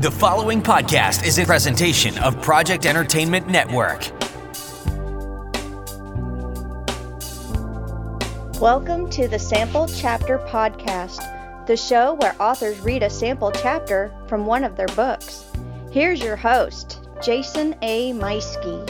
The following podcast is a presentation of Project Entertainment Network. Welcome to the Sample Chapter Podcast, the show where authors read a sample chapter from one of their books. Here's your host, Jason A. Meiske.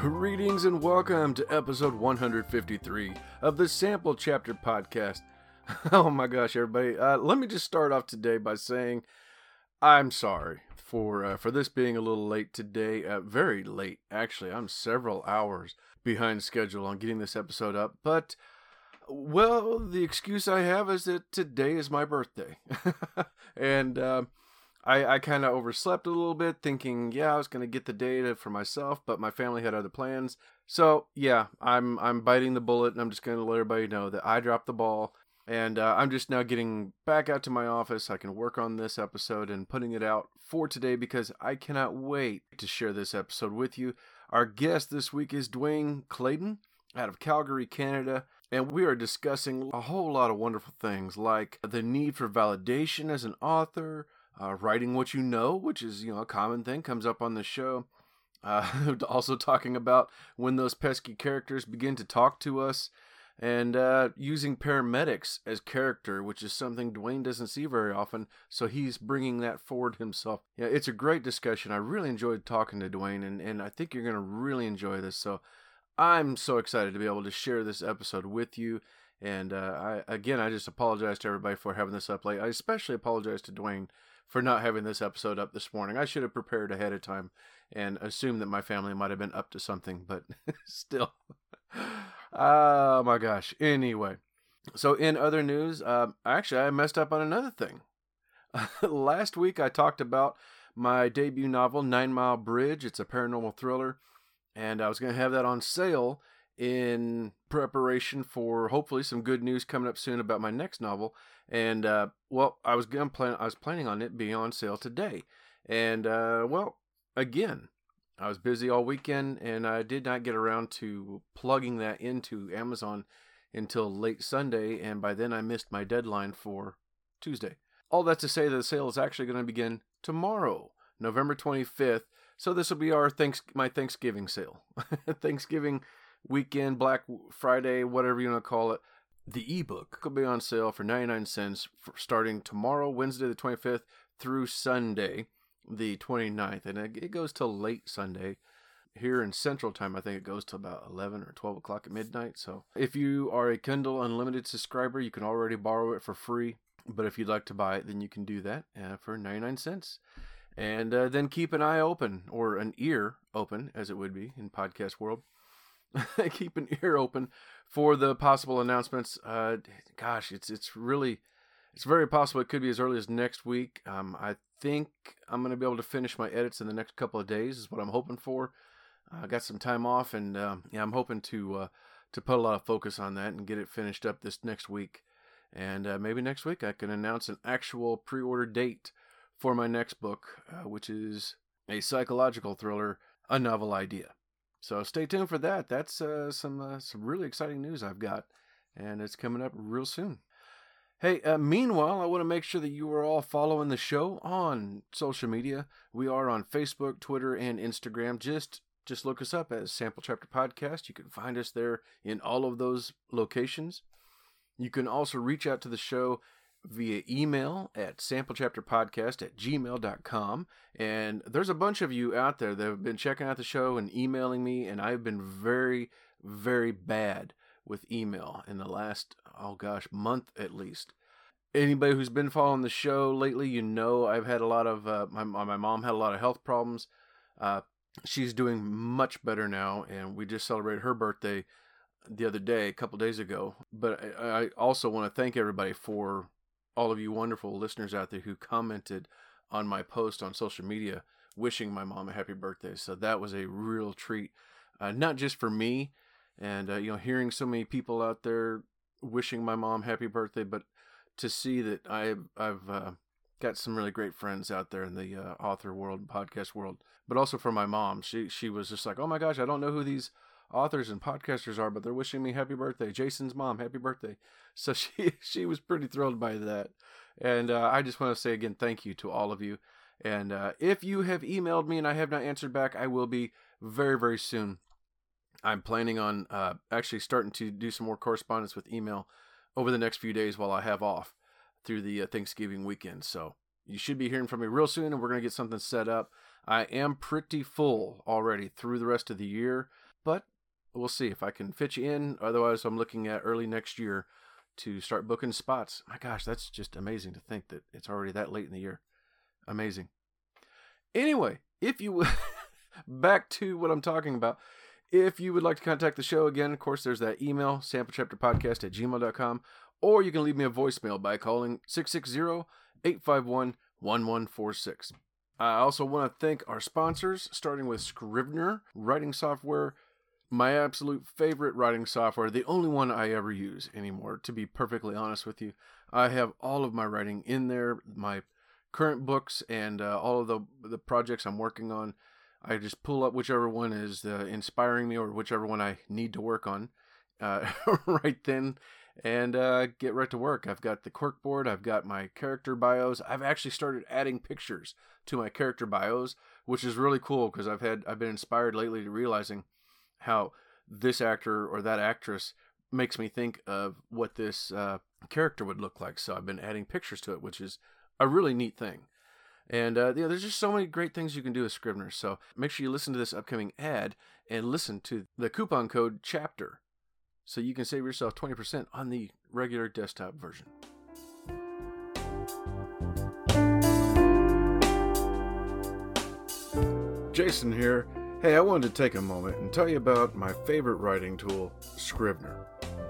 Greetings and welcome to episode 153 of the Sample Chapter Podcast. Oh my gosh, everybody! Uh, let me just start off today by saying I'm sorry for uh, for this being a little late today. Uh, very late, actually. I'm several hours behind schedule on getting this episode up, but well, the excuse I have is that today is my birthday, and uh, I I kind of overslept a little bit, thinking yeah I was gonna get the data for myself, but my family had other plans. So yeah, I'm I'm biting the bullet, and I'm just gonna let everybody know that I dropped the ball and uh, I'm just now getting back out to my office. I can work on this episode and putting it out for today because I cannot wait to share this episode with you. Our guest this week is Dwayne Clayden out of Calgary, Canada. And we are discussing a whole lot of wonderful things like the need for validation as an author, uh, writing what you know, which is you know a common thing comes up on the show. Uh, also talking about when those pesky characters begin to talk to us, and uh, using paramedics as character, which is something Dwayne doesn't see very often. So he's bringing that forward himself. Yeah, it's a great discussion. I really enjoyed talking to Dwayne, and, and I think you're going to really enjoy this. So I'm so excited to be able to share this episode with you. And uh, I again, I just apologize to everybody for having this up late. I especially apologize to Dwayne for not having this episode up this morning. I should have prepared ahead of time and assumed that my family might have been up to something, but still. Oh my gosh. Anyway, so in other news, uh, actually, I messed up on another thing. Last week, I talked about my debut novel, Nine Mile Bridge. It's a paranormal thriller, and I was going to have that on sale in preparation for hopefully some good news coming up soon about my next novel. And uh, well, I was going plan I was planning on it being on sale today, and uh, well, again, I was busy all weekend and I did not get around to plugging that into Amazon until late Sunday, and by then I missed my deadline for Tuesday. All that to say that the sale is actually going to begin tomorrow, November 25th. So this will be our thanks my Thanksgiving sale. Thanksgiving weekend, Black Friday, whatever you want to call it. The ebook will be on sale for 99 cents starting tomorrow, Wednesday the 25th through Sunday the 29th, and it goes till late Sunday. Here in Central Time, I think it goes to about 11 or 12 o'clock at midnight. So if you are a Kindle Unlimited subscriber, you can already borrow it for free. But if you'd like to buy it, then you can do that uh, for 99 cents. And uh, then keep an eye open, or an ear open, as it would be in podcast world. keep an ear open for the possible announcements. Uh, gosh, it's it's really it's very possible it could be as early as next week. Um, I think I'm going to be able to finish my edits in the next couple of days. Is what I'm hoping for. I got some time off, and uh, yeah, I'm hoping to uh, to put a lot of focus on that and get it finished up this next week. And uh, maybe next week I can announce an actual pre-order date for my next book, uh, which is a psychological thriller, a novel idea. So stay tuned for that. That's some some really exciting news I've got, and it's coming up real soon. Hey, uh, meanwhile, I want to make sure that you are all following the show on social media. We are on Facebook, Twitter, and Instagram. Just just look us up as Sample Chapter Podcast. You can find us there in all of those locations. You can also reach out to the show via email at samplechapterpodcast at gmail.com. And there's a bunch of you out there that have been checking out the show and emailing me, and I've been very, very bad with email in the last, oh gosh, month at least. Anybody who's been following the show lately, you know I've had a lot of, uh, my, my mom had a lot of health problems. Uh, she's doing much better now, and we just celebrated her birthday the other day, a couple days ago. But I, I also want to thank everybody for all of you wonderful listeners out there who commented on my post on social media wishing my mom a happy birthday. So that was a real treat, uh, not just for me, and uh, you know hearing so many people out there wishing my mom happy birthday but to see that I, i've uh, got some really great friends out there in the uh, author world podcast world but also for my mom she she was just like oh my gosh i don't know who these authors and podcasters are, but they're wishing me happy birthday. Jason's mom, happy birthday. So she she was pretty thrilled by that, and uh, I just want to say again, thank you to all of you. And uh, if you have emailed me and I have not answered back, I will be very very soon. I'm planning on uh, actually starting to do some more correspondence with email over the next few days while I have off through the uh, Thanksgiving weekend. So you should be hearing from me real soon, and we're going to get something set up. I am pretty full already through the rest of the year, but we'll see if I can fit you in. Otherwise, I'm looking at early next year to start booking spots. My gosh, that's just amazing to think that it's already that late in the year. Amazing. Anyway, if you back to what I'm talking about, if you would like to contact the show again, of course, there's that email, samplechapterpodcast at gmail.com, or you can leave me a voicemail by calling 660 851 1146. I also want to thank our sponsors, starting with Scrivener writing software, my absolute favorite writing software, the only one I ever use anymore, to be perfectly honest with you. I have all of my writing in there, my current books, and uh, all of the, the projects I'm working on. I just pull up whichever one is uh, inspiring me or whichever one I need to work on uh, right then and uh, get right to work. I've got the corkboard, I've got my character bios. I've actually started adding pictures to my character bios, which is really cool because I've had I've been inspired lately to realizing how this actor or that actress makes me think of what this uh, character would look like. So I've been adding pictures to it, which is a really neat thing. And uh, there's just so many great things you can do with Scrivener. So make sure you listen to this upcoming ad and listen to the coupon code CHAPTER so you can save yourself 20% on the regular desktop version. Jason here. Hey, I wanted to take a moment and tell you about my favorite writing tool, Scrivener.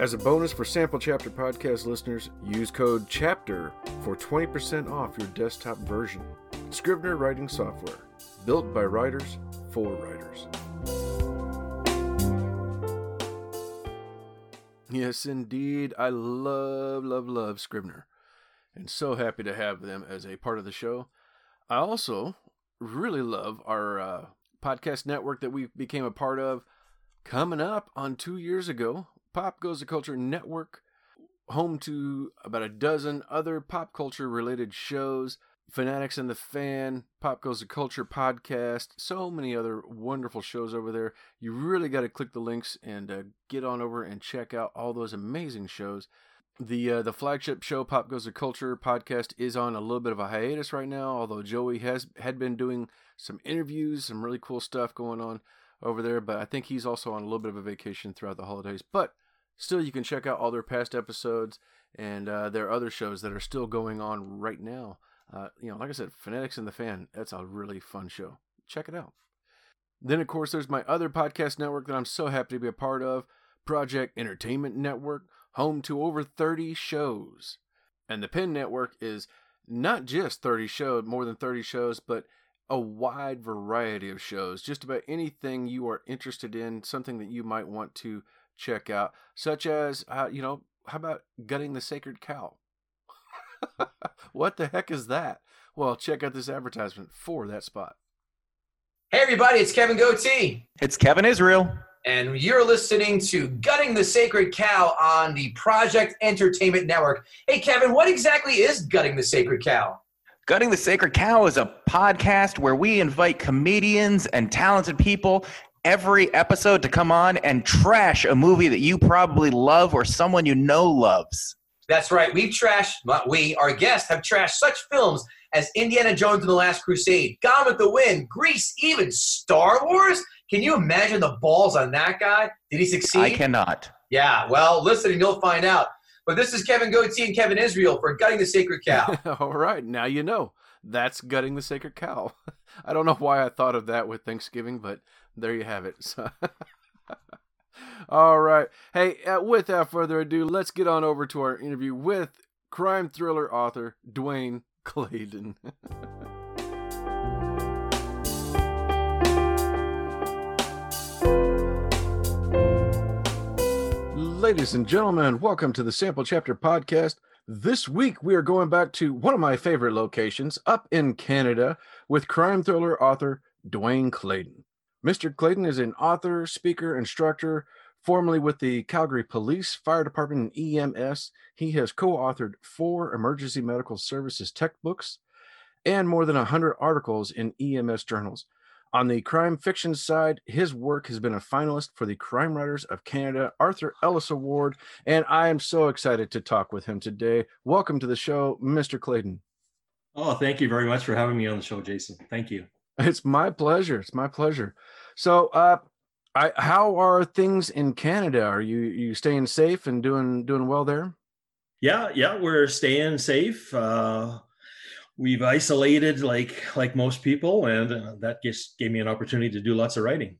As a bonus for Sample Chapter Podcast listeners, use code CHAPTER for 20% off your desktop version. Scrivener Writing Software, built by writers for writers. Yes, indeed. I love, love, love Scrivener. And so happy to have them as a part of the show. I also really love our uh, podcast network that we became a part of coming up on two years ago Pop Goes the Culture Network, home to about a dozen other pop culture related shows. Fanatics and the Fan, Pop Goes the Culture podcast, so many other wonderful shows over there. You really got to click the links and uh, get on over and check out all those amazing shows. The uh, the flagship show, Pop Goes the Culture podcast, is on a little bit of a hiatus right now. Although Joey has had been doing some interviews, some really cool stuff going on over there. But I think he's also on a little bit of a vacation throughout the holidays. But still, you can check out all their past episodes and uh, their other shows that are still going on right now. Uh, you know, like I said, Fanatics and the Fan, that's a really fun show. Check it out. Then, of course, there's my other podcast network that I'm so happy to be a part of Project Entertainment Network, home to over 30 shows. And the Pen Network is not just 30 shows, more than 30 shows, but a wide variety of shows. Just about anything you are interested in, something that you might want to check out, such as, uh, you know, how about gutting the sacred cow? what the heck is that? Well, check out this advertisement for that spot. Hey, everybody, it's Kevin Goatee. It's Kevin Israel. And you're listening to Gutting the Sacred Cow on the Project Entertainment Network. Hey, Kevin, what exactly is Gutting the Sacred Cow? Gutting the Sacred Cow is a podcast where we invite comedians and talented people every episode to come on and trash a movie that you probably love or someone you know loves. That's right. We've trashed, we, our guests, have trashed such films as Indiana Jones and the Last Crusade, Gone with the Wind, Grease, even Star Wars. Can you imagine the balls on that guy? Did he succeed? I cannot. Yeah, well, listen and you'll find out. But this is Kevin Goatee and Kevin Israel for Gutting the Sacred Cow. All right, now you know. That's Gutting the Sacred Cow. I don't know why I thought of that with Thanksgiving, but there you have it. All right. Hey, uh, without further ado, let's get on over to our interview with crime thriller author Dwayne Clayden. Ladies and gentlemen, welcome to the Sample Chapter Podcast. This week, we are going back to one of my favorite locations up in Canada with crime thriller author Dwayne Clayden. Mr. Clayden is an author, speaker, instructor, formerly with the Calgary Police, Fire Department, and EMS. He has co authored four emergency medical services textbooks and more than 100 articles in EMS journals. On the crime fiction side, his work has been a finalist for the Crime Writers of Canada Arthur Ellis Award, and I am so excited to talk with him today. Welcome to the show, Mr. Clayden. Oh, thank you very much for having me on the show, Jason. Thank you. It's my pleasure. It's my pleasure. So, uh, I, how are things in Canada? Are you you staying safe and doing doing well there? Yeah, yeah, we're staying safe. Uh, we've isolated like like most people, and uh, that just gave me an opportunity to do lots of writing.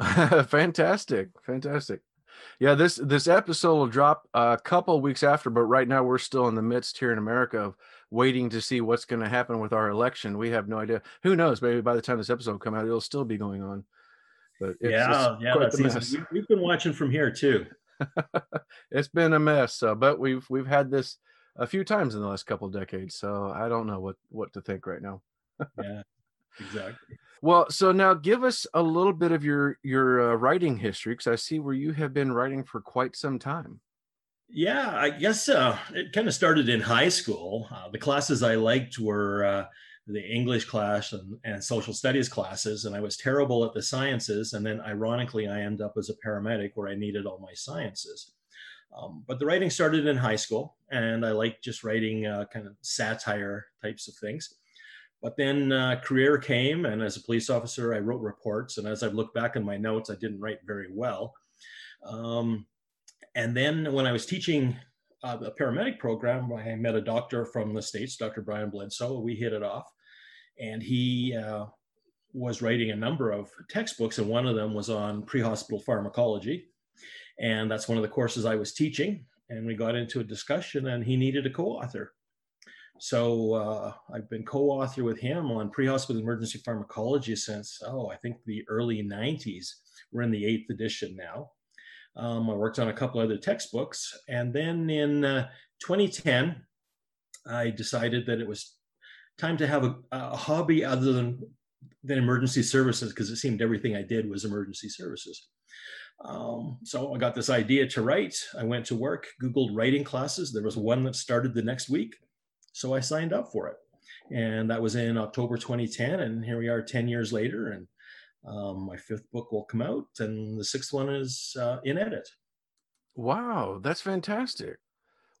fantastic, fantastic. Yeah, this this episode will drop a couple weeks after, but right now we're still in the midst here in America of waiting to see what's going to happen with our election. We have no idea. Who knows? Maybe by the time this episode come out, it'll still be going on. But it's, yeah, it's yeah, that's easy. We, have been watching from here too. it's been a mess, so, but we've we've had this a few times in the last couple of decades, so I don't know what what to think right now. yeah, exactly. Well, so now give us a little bit of your your uh, writing history, because I see where you have been writing for quite some time. Yeah, I guess uh, it kind of started in high school. Uh, the classes I liked were uh, the English class and, and social studies classes, and I was terrible at the sciences. And then, ironically, I ended up as a paramedic where I needed all my sciences. Um, but the writing started in high school, and I liked just writing uh, kind of satire types of things. But then uh, career came, and as a police officer, I wrote reports. And as I look back in my notes, I didn't write very well. Um, and then when I was teaching uh, a paramedic program, I met a doctor from the States, Dr. Bryan Bledsoe. We hit it off and he uh, was writing a number of textbooks, and one of them was on pre-hospital pharmacology, and that's one of the courses I was teaching. And we got into a discussion, and he needed a co-author. So uh, I've been co-author with him on pre-hospital emergency pharmacology since oh I think the early '90s. We're in the eighth edition now. Um, I worked on a couple other textbooks, and then in uh, 2010, I decided that it was time to have a, a hobby other than than emergency services because it seemed everything I did was emergency services. Um, so I got this idea to write. I went to work, Googled writing classes. There was one that started the next week. So I signed up for it. And that was in October 2010. And here we are 10 years later. And um, my fifth book will come out, and the sixth one is uh, in edit. Wow, that's fantastic.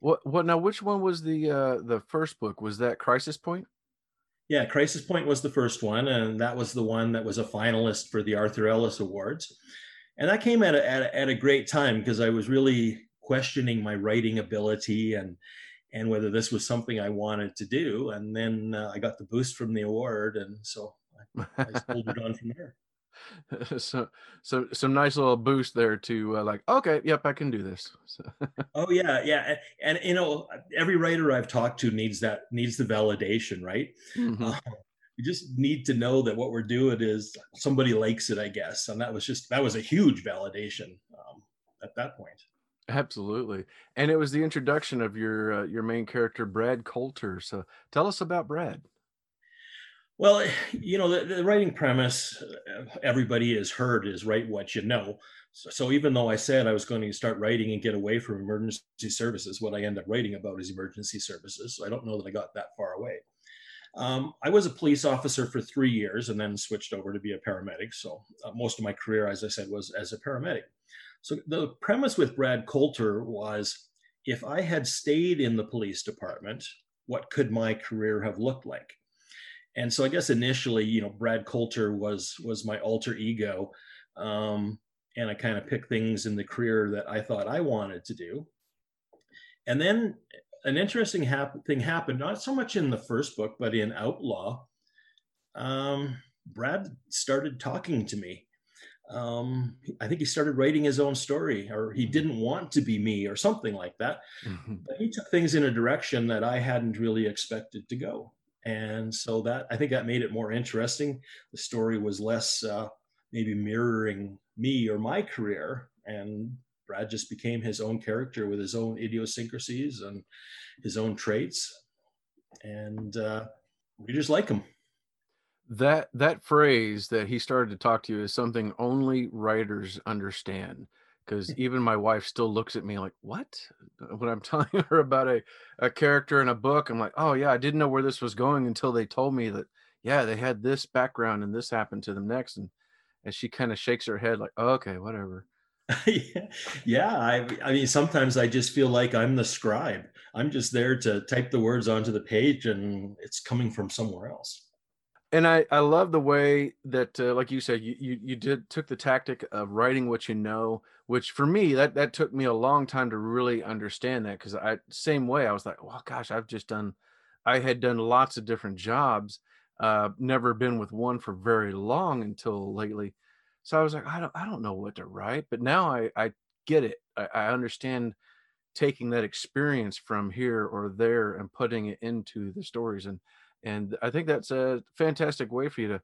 What what now which one was the uh the first book? Was that Crisis Point? Yeah, Crisis Point was the first one, and that was the one that was a finalist for the Arthur Ellis Awards. And that came at a, at a, at a great time because I was really questioning my writing ability and and whether this was something I wanted to do. And then uh, I got the boost from the award, and so I, I folded on from there. so so some nice little boost there to uh, like okay yep i can do this so. oh yeah yeah and, and, you know every writer i've talked to needs that needs the validation right mm-hmm. uh, you just need to know that what we're doing is somebody likes it i guess and that was just that was a huge validation um, at that point absolutely and it was the introduction of your uh, your main character brad coulter so tell us about brad well, you know, the, the, writing premise uh, everybody has heard is write what you know. So, so, even though I said I was going to start writing and get away from emergency services, what I end up writing about is emergency services. So I don't know that I got that far away. Um, I was a police officer for three years and then switched over to be a paramedic. So uh, most of my career, as I said, was as a paramedic. So the premise with Brad Coulter was if I had stayed in the police department, what could my career have looked like? and so I guess initially, you know, Brad Coulter was was my alter ego, um, and I kind of picked things in the career that I thought I wanted to do. And then an interesting hap- thing happened, not so much in the first book, but in Outlaw. Um, Brad started talking to me. um, I think he started writing his own story, or he didn't want to be me, or something like that. Mm-hmm. But he took things in a direction that I hadn't really expected to go, and so that I think that made it more interesting. The story was less uh, maybe mirroring me or my career, and Brad just became his own character with his own idiosyncrasies and his own traits, and uh, we just like him. That that phrase that he started to talk to you is something only writers understand. Because even my wife still looks at me like what? when i'm telling her about a, a character in a book i'm like oh yeah i didn't know where this was going until they told me that yeah they had this background and this happened to them next. And and she kind of shakes her head like oh, okay whatever yeah I, I mean sometimes i just feel like i'm the scribe. I'm just there to type the words onto the page and it's coming from somewhere else. And I, I love the way that uh, like you said you, you you did took the tactic of writing what you know which for me that that took me a long time to really understand that because i same way i was like well gosh i've just done i had done lots of different jobs uh never been with one for very long until lately so i was like i don't i don't know what to write but now i i get it. I, I understand taking that experience from here or there and putting it into the stories and and i think that's a fantastic way for you to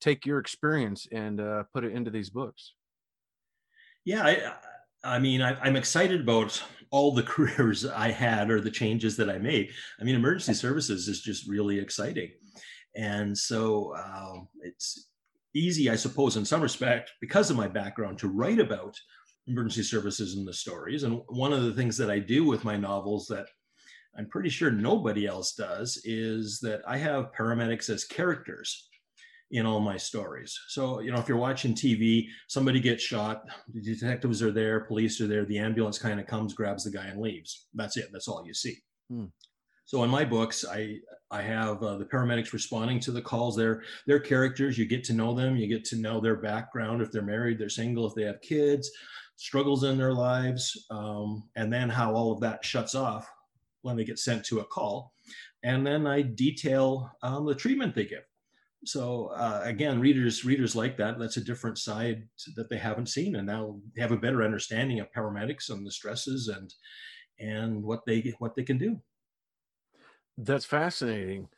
take your experience and uh, put it into these books. Yeah i, I mean I, i'm excited about all the careers i had or the changes that i made. I mean emergency services is just really exciting. And so um, it's easy i suppose in some respect because of my background to write about emergency services and the stories and one of the things that i do with my novels that I'm pretty sure nobody else does, is that I have paramedics as characters in all my stories. So, you know, if you're watching TV, somebody gets shot, the detectives are there, police are there, the ambulance kind of comes, grabs the guy, and leaves. That's it. That's all you see. Hmm. So in my books, I I have uh, the paramedics responding to the calls. They're they're characters. You get to know them. You get to know their background. If they're married, they're single. If they have kids, struggles in their lives, um, and then how all of that shuts off when they get sent to a call. And then I detail um, the treatment they give. So uh, again, readers readers like that. That's a different side that they haven't seen, and now they have a better understanding of paramedics and the stresses and and what they what they can do. That's fascinating.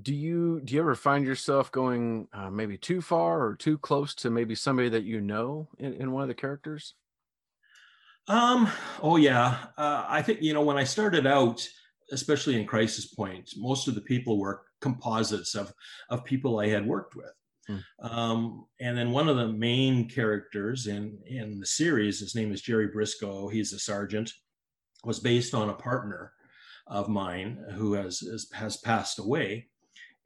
Do you do you ever find yourself going uh, maybe too far or too close to maybe somebody that you know in, in one of the characters? Um, oh yeah. Uh, I think, you know, when I started out, especially in crisis point, most of the people were composites of, of people I had worked with. Hmm. Um, and then one of the main characters in, in the series, his name is Jerry Briscoe. He's a sergeant, was based on a partner of mine who has, has, has passed away.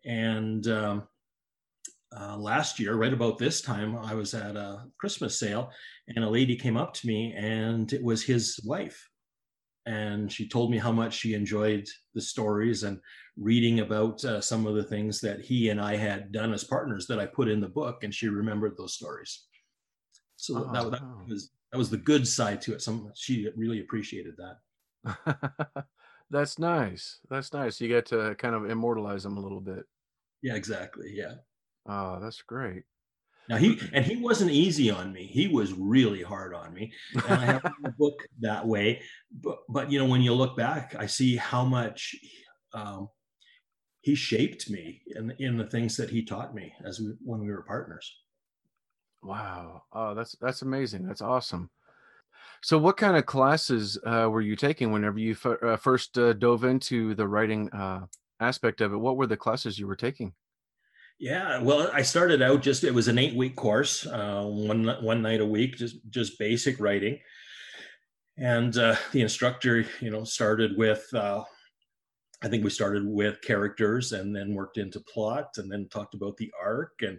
And, um, uh, last year, right about this time, I was at a Christmas sale, and a lady came up to me, and it was his wife. And she told me how much she enjoyed the stories and reading about uh, some of the things that he and I had done as partners that I put in the book, and she remembered those stories. So oh, that, that wow. was that was the good side to it. Some she really appreciated that. That's nice. That's nice. You get to kind of immortalize them a little bit. Yeah, exactly. Yeah. Oh, that's great. Now he and he wasn't easy on me. He was really hard on me. And I have the book that way. But but you know, when you look back, I see how much um, he shaped me in in the things that he taught me as we when we were partners. Wow. Oh, that's that's amazing. That's awesome. So, what kind of classes uh, were you taking whenever you f- uh, first uh, dove into the writing uh, aspect of it? What were the classes you were taking? Yeah, well, I started out just it was an eight week course, uh, one one night a week, just just basic writing, and uh, the instructor, you know, started with. Uh, I think we started with characters and then worked into plot and then talked about the arc and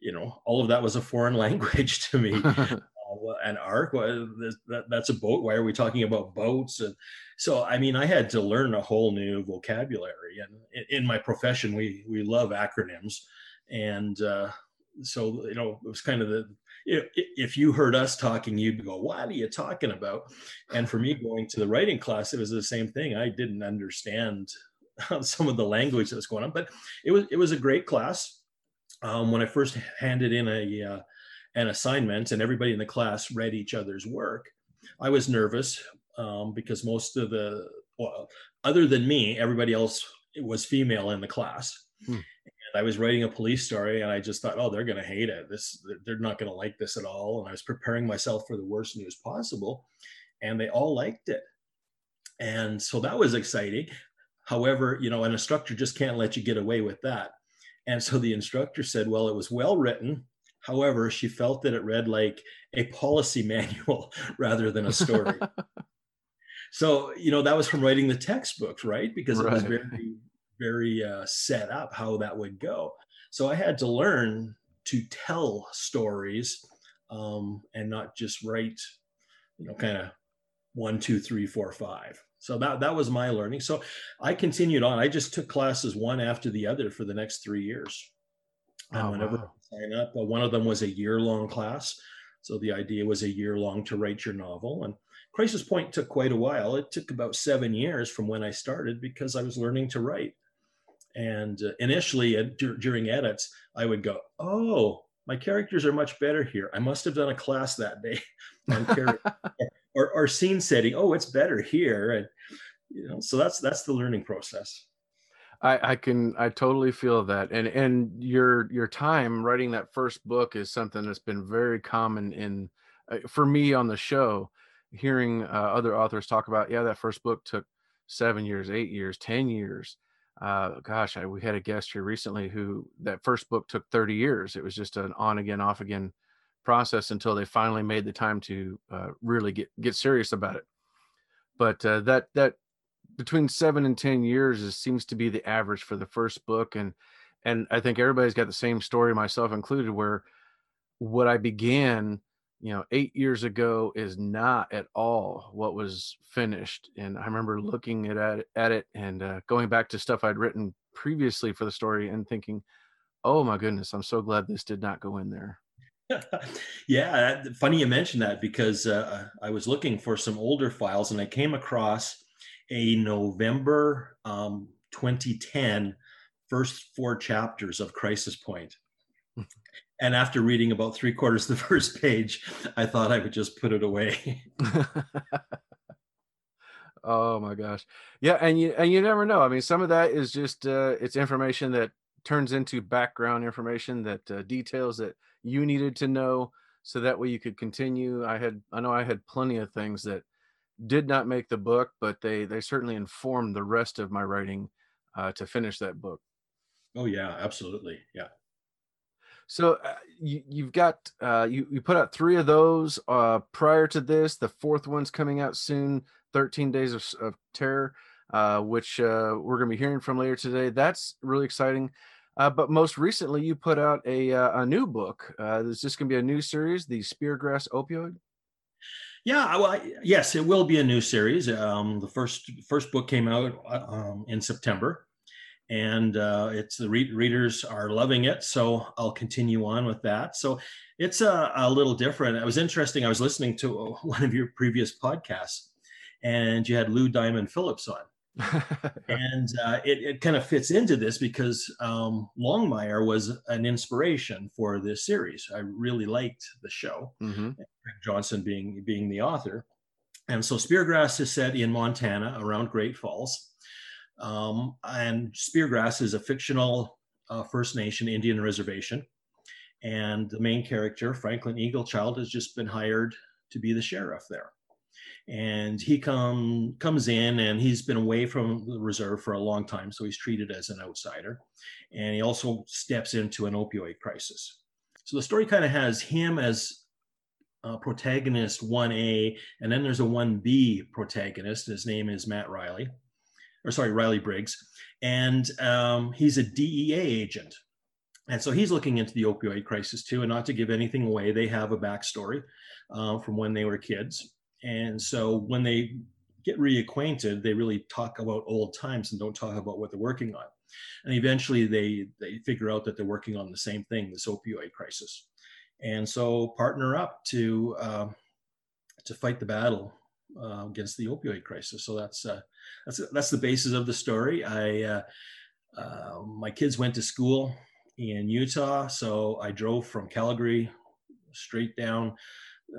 you know all of that was a foreign language to me. An arc? That, that's a boat. Why are we talking about boats? And so i mean i had to learn a whole new vocabulary. And in, in my profession we we love acronyms. And uh, so you know it was kind of the if you heard us talking you'd go what are you talking about? And for me going to the writing class it was the same thing. I didn't understand some of the language that was going on but it was it was a great class. Um, when i first handed in a uh, an assignment, and everybody in the class read each other's work. I was nervous um, because most of the, well, other than me, everybody else was female in the class. Hmm. And I was writing a police story, and I just thought, oh, they're going to hate it. This, they're not going to like this at all. And I was preparing myself for the worst news possible, and they all liked it. And so that was exciting. However, you know, an instructor just can't let you get away with that. And so the instructor said, well, it was well written. However, she felt that it read like a policy manual rather than a story. so, you know, that was from writing the textbooks, right? Because it was very, very uh, set up how that would go. So I had to learn to tell stories um, and not just write, you know, kind of one, two, three, four, five. So that that was my learning. So I continued on. I just took classes one after the other for the next three years. And oh, whenever wow. I sign up, uh, one of them was a year long class. So the idea was a year long to write your novel. And Crisis Point took quite a while. It took about seven years from when I started because I was learning to write. And uh, initially, uh, d- during edits, I would go, "Oh, my characters are much better here. I must have done a class that day on character or, or scene setting. Oh, it's better here." And you know, so that's that's the learning process. I, I can I totally feel that and and your your time writing that first book is something that's been very common in uh, for me on the show hearing uh, other authors talk about yeah that first book took seven years eight years ten years. Uh, gosh I, we had a guest here recently who that first book took 30 years. It was just an on again off again process until they finally made the time to uh, really get get serious about it. But uh, that that between seven and ten years is seems to be the average for the first book and and i think everybody's got the same story myself included where what i began you know eight years ago is not at all what was finished and i remember looking at it at it and uh, going back to stuff i'd written previously for the story and thinking oh my goodness i'm so glad this did not go in there. Yeah funny you mentioned that because uh, i was looking for some older files and i came across a November um, 2010 first four chapters of Crisis Point. and after reading about three quarters of the first page, I thought I would just put it away. oh my gosh, yeah, and you and you never know. I mean, some of that is just uh, it's information that turns into background information that uh, details that you needed to know, so that way you could continue. I had I know I had plenty of things that did not make the book, but they they certainly informed the rest of my writing uh, to finish that book. Oh yeah, absolutely, yeah. So uh, you, you've got uh, you you put out three of those uh, prior to this. The fourth one's coming out soon. Thirteen Days of, of Terror, uh, which uh, we're going to be hearing from later today. That's really exciting. Uh, but most recently, you put out a uh, a new book. Uh, there's just going to be a new series, the Speargrass Opioid. Yeah, well, yes, it will be a new series. Um, the first first book came out uh, um, in September, and uh, it's the re- readers are loving it. So I'll continue on with that. So it's a, a little different. It was interesting. I was listening to one of your previous podcasts, and you had Lou Diamond Phillips on, and uh, it, it kind of fits into this because um, Longmire was an inspiration for this series. I really liked the show, mm-hmm. Johnson being being the author, and so Speargrass is set in Montana around Great Falls, um, and Speargrass is a fictional uh, First Nation Indian reservation, and the main character Franklin Eaglechild has just been hired to be the sheriff there and he come comes in and he's been away from the reserve for a long time so he's treated as an outsider. And he also steps into an opioid crisis. So the story kind of has him as uh, protagonist 1a and then there's a 1b protagonist. His name is matt riley or sorry riley briggs. And um, he's a dea agent. And so he's looking into the opioid crisis too and not to give anything away they have a backstory uh, from when they were kids and so when they get reacquainted, they really talk about old times and don't talk about what they're working on. And eventually they, they figure out that they're working on the same thing, this opioid crisis. And so partner up to, uh, to fight the battle uh, against the opioid crisis. So that's, uh, that's, that's the basis of the story. I, uh, uh, my kids went to school in Utah. So I drove from Calgary straight down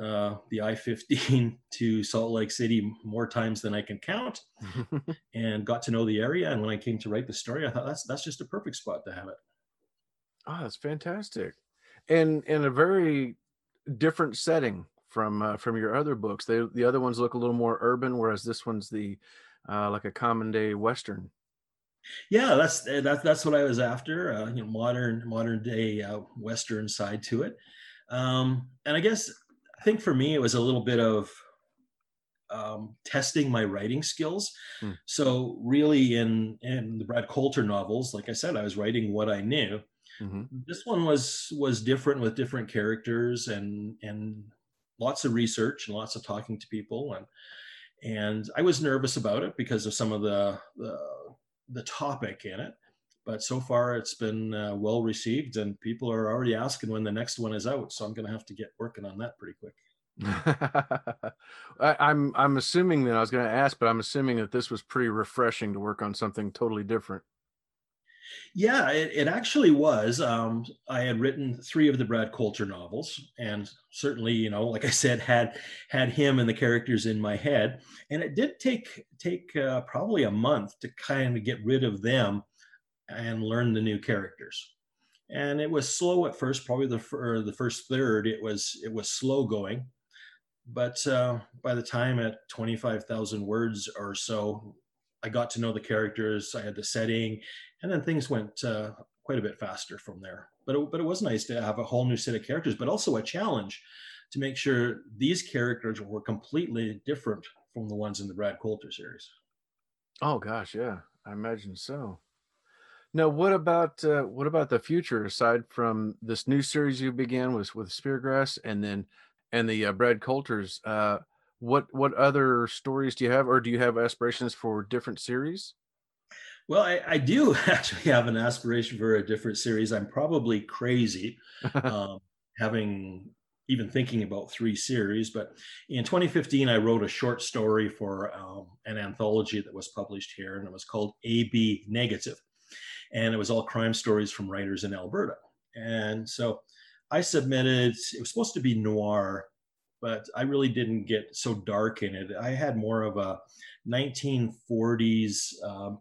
uh, the I-15 to Salt Lake City more times than I can count, and got to know the area. And when I came to write the story, I thought that's that's just a perfect spot to have it. Oh, that's fantastic, and in a very different setting from uh, from your other books. They the other ones look a little more urban, whereas this one's the uh, like a common day western. Yeah, that's that's that's what I was after. Uh, you know, modern modern day uh, western side to it, um, and I guess I think for me it was a little bit of um, testing my writing skills. Hmm. So really, in in the Brad Coulter novels, like I said, I was writing what I knew. Mm-hmm. This one was was different with different characters and and lots of research and lots of talking to people and and I was nervous about it because of some of the the, the topic in it. But so far, it's been uh, well received, and people are already asking when the next one is out. So I'm going to have to get working on that pretty quick. I, I'm I'm assuming that I was going to ask, but I'm assuming that this was pretty refreshing to work on something totally different. Yeah, it, it actually was. Um, I had written three of the Brad Coulter novels, and certainly, you know, like I said, had had him and the characters in my head. And it did take take uh, probably a month to kind of get rid of them and learn the new characters. And it was slow at first. Probably the the first third, it was it was slow going. But uh, by the time at twenty five thousand words or so, I got to know the characters. I had the setting, and then things went uh, quite a bit faster from there. But it, but it was nice to have a whole new set of characters, but also a challenge to make sure these characters were completely different from the ones in the Brad Coulter series. Oh gosh, yeah, I imagine so. Now, what about uh, what about the future? Aside from this new series you began with with Speargrass, and then and the uh, Brad Coulters, uh, what what other stories do you have, or do you have aspirations for different series? Well, I, I, do actually have an aspiration for a different series. I'm probably crazy, um, having even thinking about three series. But in 2015, I wrote a short story for um, an anthology that was published here, and it was called AB Negative, and it was all crime stories from writers in Alberta. And so I submitted. It was supposed to be noir, but I really didn't get so dark in it. I had more of a 1940s um,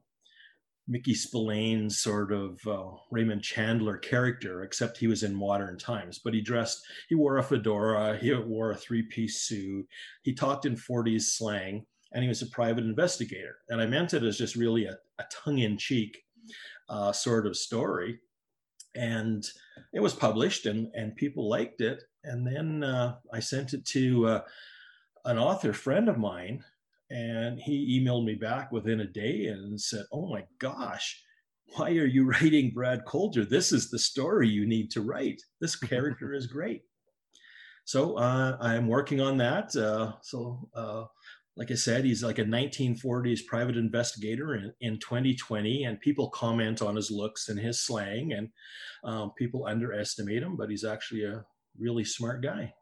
Mickey Spillane sort of uh, Raymond Chandler character, except he was in modern times. But he dressed, he wore a fedora, he wore a three piece suit, he talked in 40s slang, and he was a private investigator. And I meant it as just really a, a tongue in cheek uh, sort of story. And it was published, and, and people liked it. And then uh, I sent it to uh, an author friend of mine and he emailed me back within a day and said, Oh my gosh, why are you writing Brad Coulter? This is the story you need to write. This character is great. So uh, I'm working on that. Uh, so, uh, like I said, he's like a 1940s private investigator in, in 2020, and people comment on his looks and his slang, and um, people underestimate him, but he's actually a really smart guy.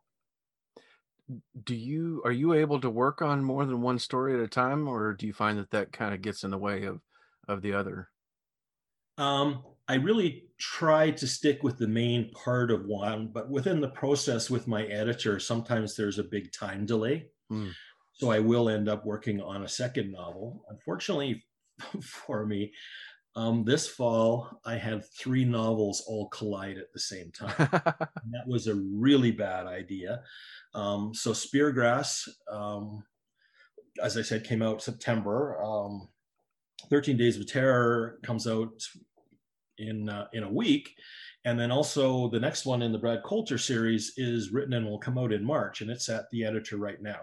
Do you are you able to work on more than one story at a time or do you find that that kind of gets in the way of of the other? Um i really try to stick with the main part of one but within the process with my editor sometimes there's a big time delay. Mm. So i will end up working on a second novel unfortunately for me um, this fall, I had three novels all collide at the same time. that was a really bad idea. Um, so Speargrass, um, as I said, came out September. Um, 13 Days of Terror comes out in uh, in a week, and then also the next one in the Brad Coulter series is written and will come out in March, and it's at the editor right now.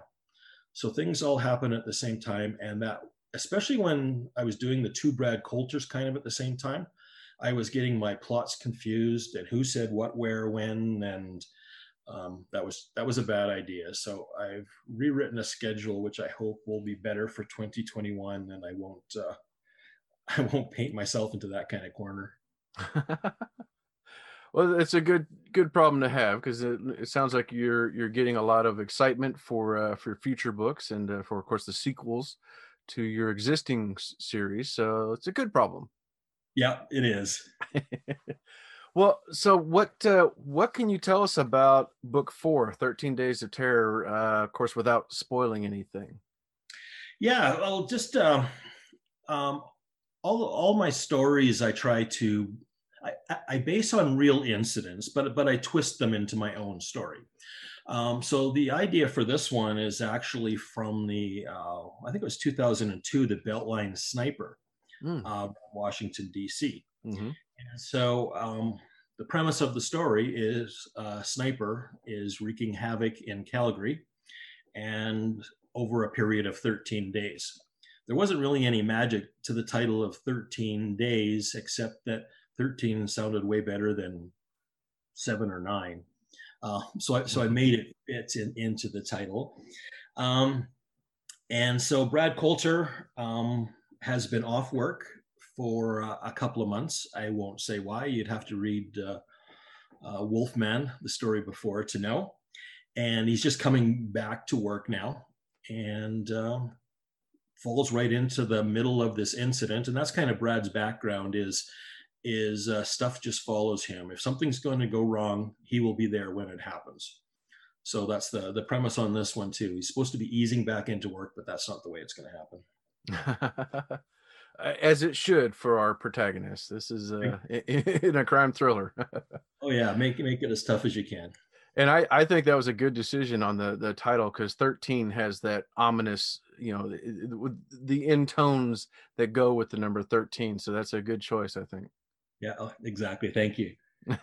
So things all happen at the same time, and that especially when I was doing the two Brad Coulters kind of at the same time, I was getting my plots confused and who said what, where, when, and um, that was that was a bad idea. So I've rewritten a schedule which I hope will be better for 2021, and I won't uh, I won't paint myself into that kind of corner. well, it's a good good problem to have because it, it sounds like you're you're getting a lot of excitement for uh, for future books and uh, for of course the sequels to your existing series. So it's a good problem. Yeah, it is. Well, so what uh, what can you tell us about book four, 13 Days of Terror? Uh, of course, without spoiling anything. Yeah, well, just um, um, all all my stories, I try to I, I base on real incidents, but but I twist them into my own story. Um, so the idea for this one is actually from the uh, I think it was 2002, the Beltline Sniper, mm. uh, Washington D.C. Mm-hmm. And so um, the premise of the story is uh, Sniper is wreaking havoc in Calgary, and over a period of 13 days. There wasn't really any magic to the title of 13 days, except that 13 sounded way better than seven or nine. Uh, so, I, so I made it fit in, into the title. Um, and so Brad Coulter um, has been off work for uh, a couple of months. I won't say why. You'd have to read uh, uh, Wolfman, the story before, to know. And he's just coming back to work now and um, falls right into the middle of this incident. And that's kind of Brad's background is is uh, stuff just follows him. If something's going to go wrong, he will be there when it happens. So that's the the premise on this one too. He's supposed to be easing back into work, but that's not the way it's going to happen. As it should for our protagonist. This is uh, in a crime thriller. oh yeah, make make it as tough as you can. And I, I think that was a good decision on the the title because 13 has that ominous, you know, the, the in tones that go with the number 13. So that's a good choice, I think. Yeah, oh, exactly. Thank you.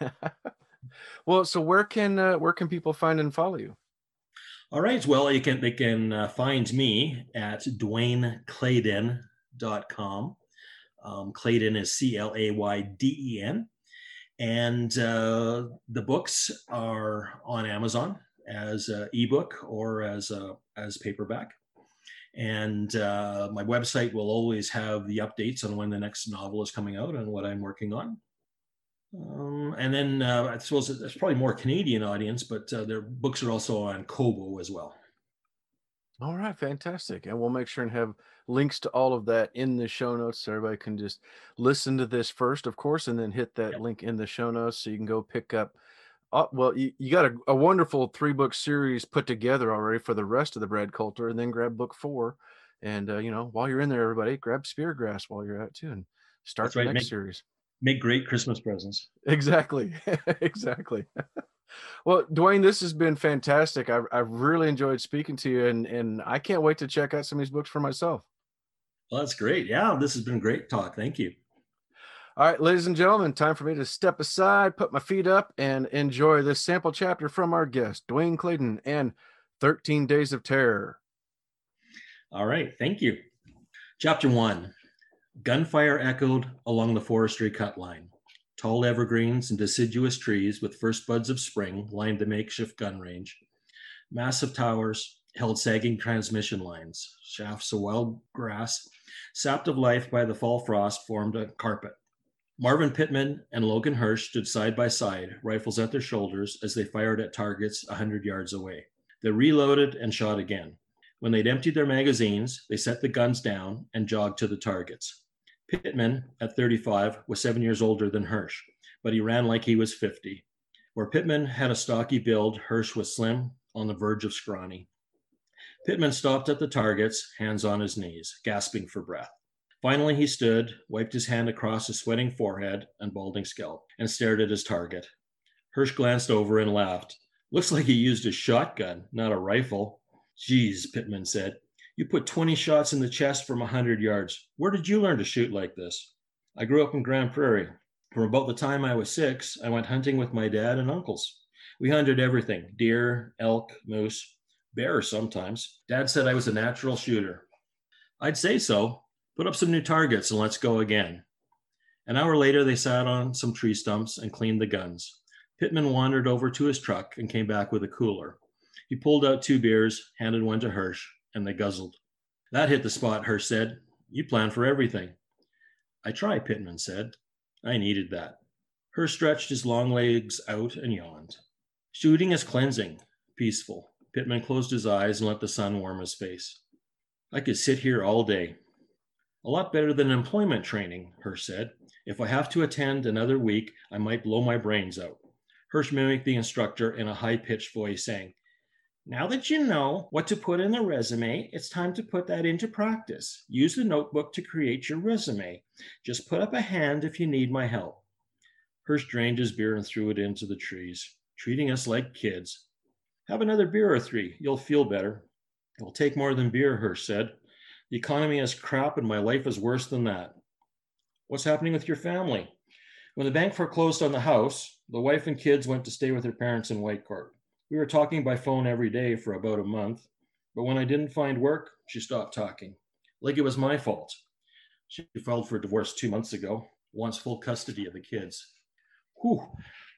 well, so where can uh, where can people find and follow you? All right. Well, you can they can uh, find me at dwayneclayden.com. Um, Clayden is C L A Y D E N, and uh, the books are on Amazon as an ebook or as a as paperback. And uh, my website will always have the updates on when the next novel is coming out and what I'm working on. Um, and then uh, I suppose there's probably more Canadian audience, but uh, their books are also on Kobo as well. All right, fantastic. And we'll make sure and have links to all of that in the show notes so everybody can just listen to this first, of course, and then hit that yep. link in the show notes so you can go pick up. Uh, well, you, you got a, a wonderful three book series put together already for the rest of the Brad Coulter, and then grab book four. And, uh, you know, while you're in there, everybody, grab Speargrass while you're at too and start That's the right. next make, series. Make great Christmas presents. Exactly. exactly. Well, Dwayne, this has been fantastic. I've, I've really enjoyed speaking to you, and, and I can't wait to check out some of these books for myself. Well, that's great. Yeah, this has been great talk. Thank you. All right, ladies and gentlemen, time for me to step aside, put my feet up, and enjoy this sample chapter from our guest, Dwayne Clayden, and 13 Days of Terror. All right, thank you. Chapter one Gunfire echoed along the forestry cut line. Tall evergreens and deciduous trees with first buds of spring lined the makeshift gun range. Massive towers held sagging transmission lines. Shafts of wild grass, sapped of life by the fall frost, formed a carpet. Marvin Pittman and Logan Hirsch stood side by side, rifles at their shoulders, as they fired at targets a hundred yards away. They reloaded and shot again. When they'd emptied their magazines, they set the guns down and jogged to the targets. Pittman, at 35, was seven years older than Hirsch, but he ran like he was 50. Where Pittman had a stocky build, Hirsch was slim, on the verge of scrawny. Pittman stopped at the targets, hands on his knees, gasping for breath. Finally, he stood, wiped his hand across his sweating forehead and balding scalp, and stared at his target. Hirsch glanced over and laughed. Looks like he used a shotgun, not a rifle. Geez, Pittman said. You put 20 shots in the chest from a 100 yards. Where did you learn to shoot like this? I grew up in Grande Prairie. From about the time I was six, I went hunting with my dad and uncles. We hunted everything deer, elk, moose, bear sometimes. Dad said I was a natural shooter. I'd say so. Put up some new targets and let's go again. An hour later, they sat on some tree stumps and cleaned the guns. Pittman wandered over to his truck and came back with a cooler. He pulled out two beers, handed one to Hirsch, and they guzzled. That hit the spot, Hirsch said. You plan for everything. I try, Pittman said. I needed that. Hirsch stretched his long legs out and yawned. Shooting is cleansing, peaceful. Pittman closed his eyes and let the sun warm his face. I could sit here all day. A lot better than employment training, Hirsch said. If I have to attend another week, I might blow my brains out. Hirsch mimicked the instructor in a high pitched voice, saying, Now that you know what to put in the resume, it's time to put that into practice. Use the notebook to create your resume. Just put up a hand if you need my help. Hirsch drained his beer and threw it into the trees, treating us like kids. Have another beer or three. You'll feel better. It will take more than beer, Hirsch said. The economy is crap and my life is worse than that. What's happening with your family? When the bank foreclosed on the house, the wife and kids went to stay with their parents in Whitecourt. We were talking by phone every day for about a month, but when I didn't find work, she stopped talking. Like it was my fault. She filed for divorce two months ago, wants full custody of the kids. Whew,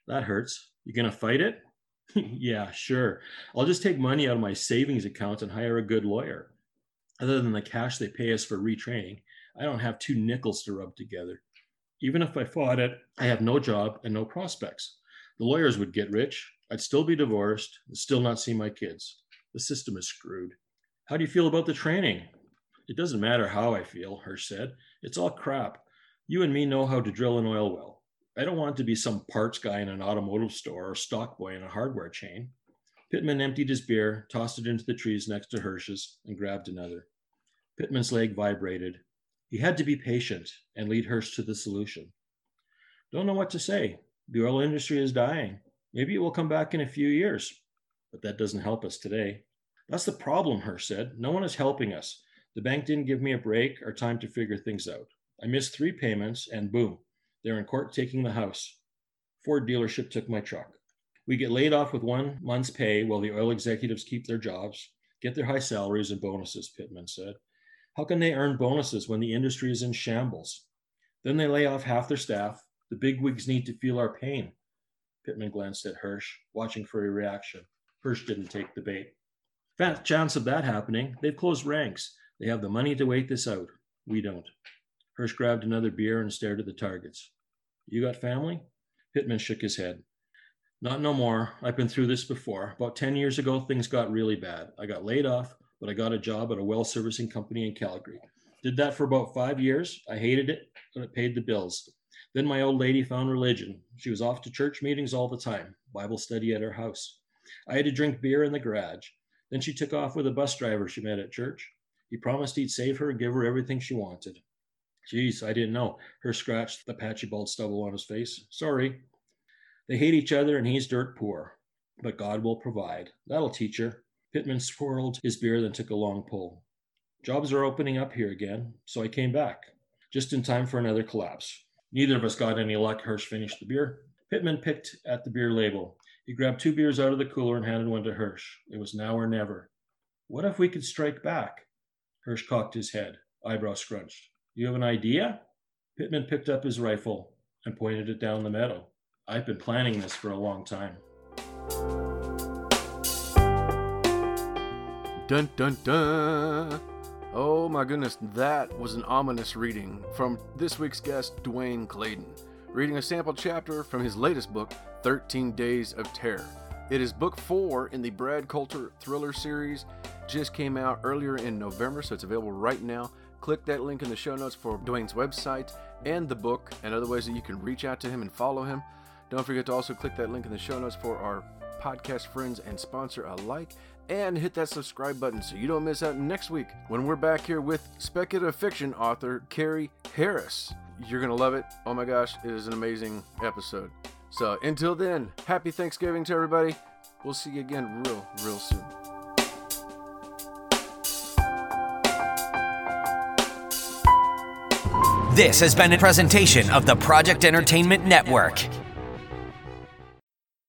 that hurts. You gonna fight it? yeah, sure. I'll just take money out of my savings account and hire a good lawyer. Other than the cash they pay us for retraining, I don't have two nickels to rub together. Even if I fought it, I have no job and no prospects. The lawyers would get rich. I'd still be divorced and still not see my kids. The system is screwed. How do you feel about the training? It doesn't matter how I feel, Hirsch said. It's all crap. You and me know how to drill an oil well. I don't want to be some parts guy in an automotive store or stock boy in a hardware chain. Pittman emptied his beer, tossed it into the trees next to Hirsch's, and grabbed another. Pittman's leg vibrated. He had to be patient and lead Hirsch to the solution. Don't know what to say. The oil industry is dying. Maybe it will come back in a few years, but that doesn't help us today. That's the problem, Hirsch said. No one is helping us. The bank didn't give me a break or time to figure things out. I missed three payments, and boom, they're in court taking the house. Ford dealership took my truck. We get laid off with one month's pay while the oil executives keep their jobs, get their high salaries and bonuses, Pittman said. How can they earn bonuses when the industry is in shambles? Then they lay off half their staff. The bigwigs need to feel our pain. Pittman glanced at Hirsch, watching for a reaction. Hirsch didn't take the bait. Fat chance of that happening. They've closed ranks. They have the money to wait this out. We don't. Hirsch grabbed another beer and stared at the targets. You got family? Pittman shook his head. Not no more. I've been through this before. About 10 years ago, things got really bad. I got laid off, but I got a job at a well servicing company in Calgary. Did that for about five years. I hated it, but it paid the bills. Then my old lady found religion. She was off to church meetings all the time, Bible study at her house. I had to drink beer in the garage. Then she took off with a bus driver she met at church. He promised he'd save her and give her everything she wanted. Geez, I didn't know. Hirsch scratched the patchy bald stubble on his face. Sorry. They hate each other and he's dirt poor. But God will provide. That'll teach her. Pittman swirled his beer, then took a long pull. Jobs are opening up here again, so I came back. Just in time for another collapse. Neither of us got any luck. Hirsch finished the beer. Pittman picked at the beer label. He grabbed two beers out of the cooler and handed one to Hirsch. It was now or never. What if we could strike back? Hirsch cocked his head, eyebrow scrunched. You have an idea? Pittman picked up his rifle and pointed it down the meadow. I've been planning this for a long time. Dun dun dun! Oh my goodness, that was an ominous reading from this week's guest, Dwayne Clayden, reading a sample chapter from his latest book, 13 Days of Terror. It is book four in the Brad Coulter thriller series. Just came out earlier in November, so it's available right now. Click that link in the show notes for Dwayne's website and the book and other ways that you can reach out to him and follow him. Don't forget to also click that link in the show notes for our podcast friends and sponsor alike. And hit that subscribe button so you don't miss out next week when we're back here with speculative fiction author Carrie Harris. You're going to love it. Oh my gosh, it is an amazing episode. So until then, happy Thanksgiving to everybody. We'll see you again real, real soon. This has been a presentation of the Project Entertainment Network.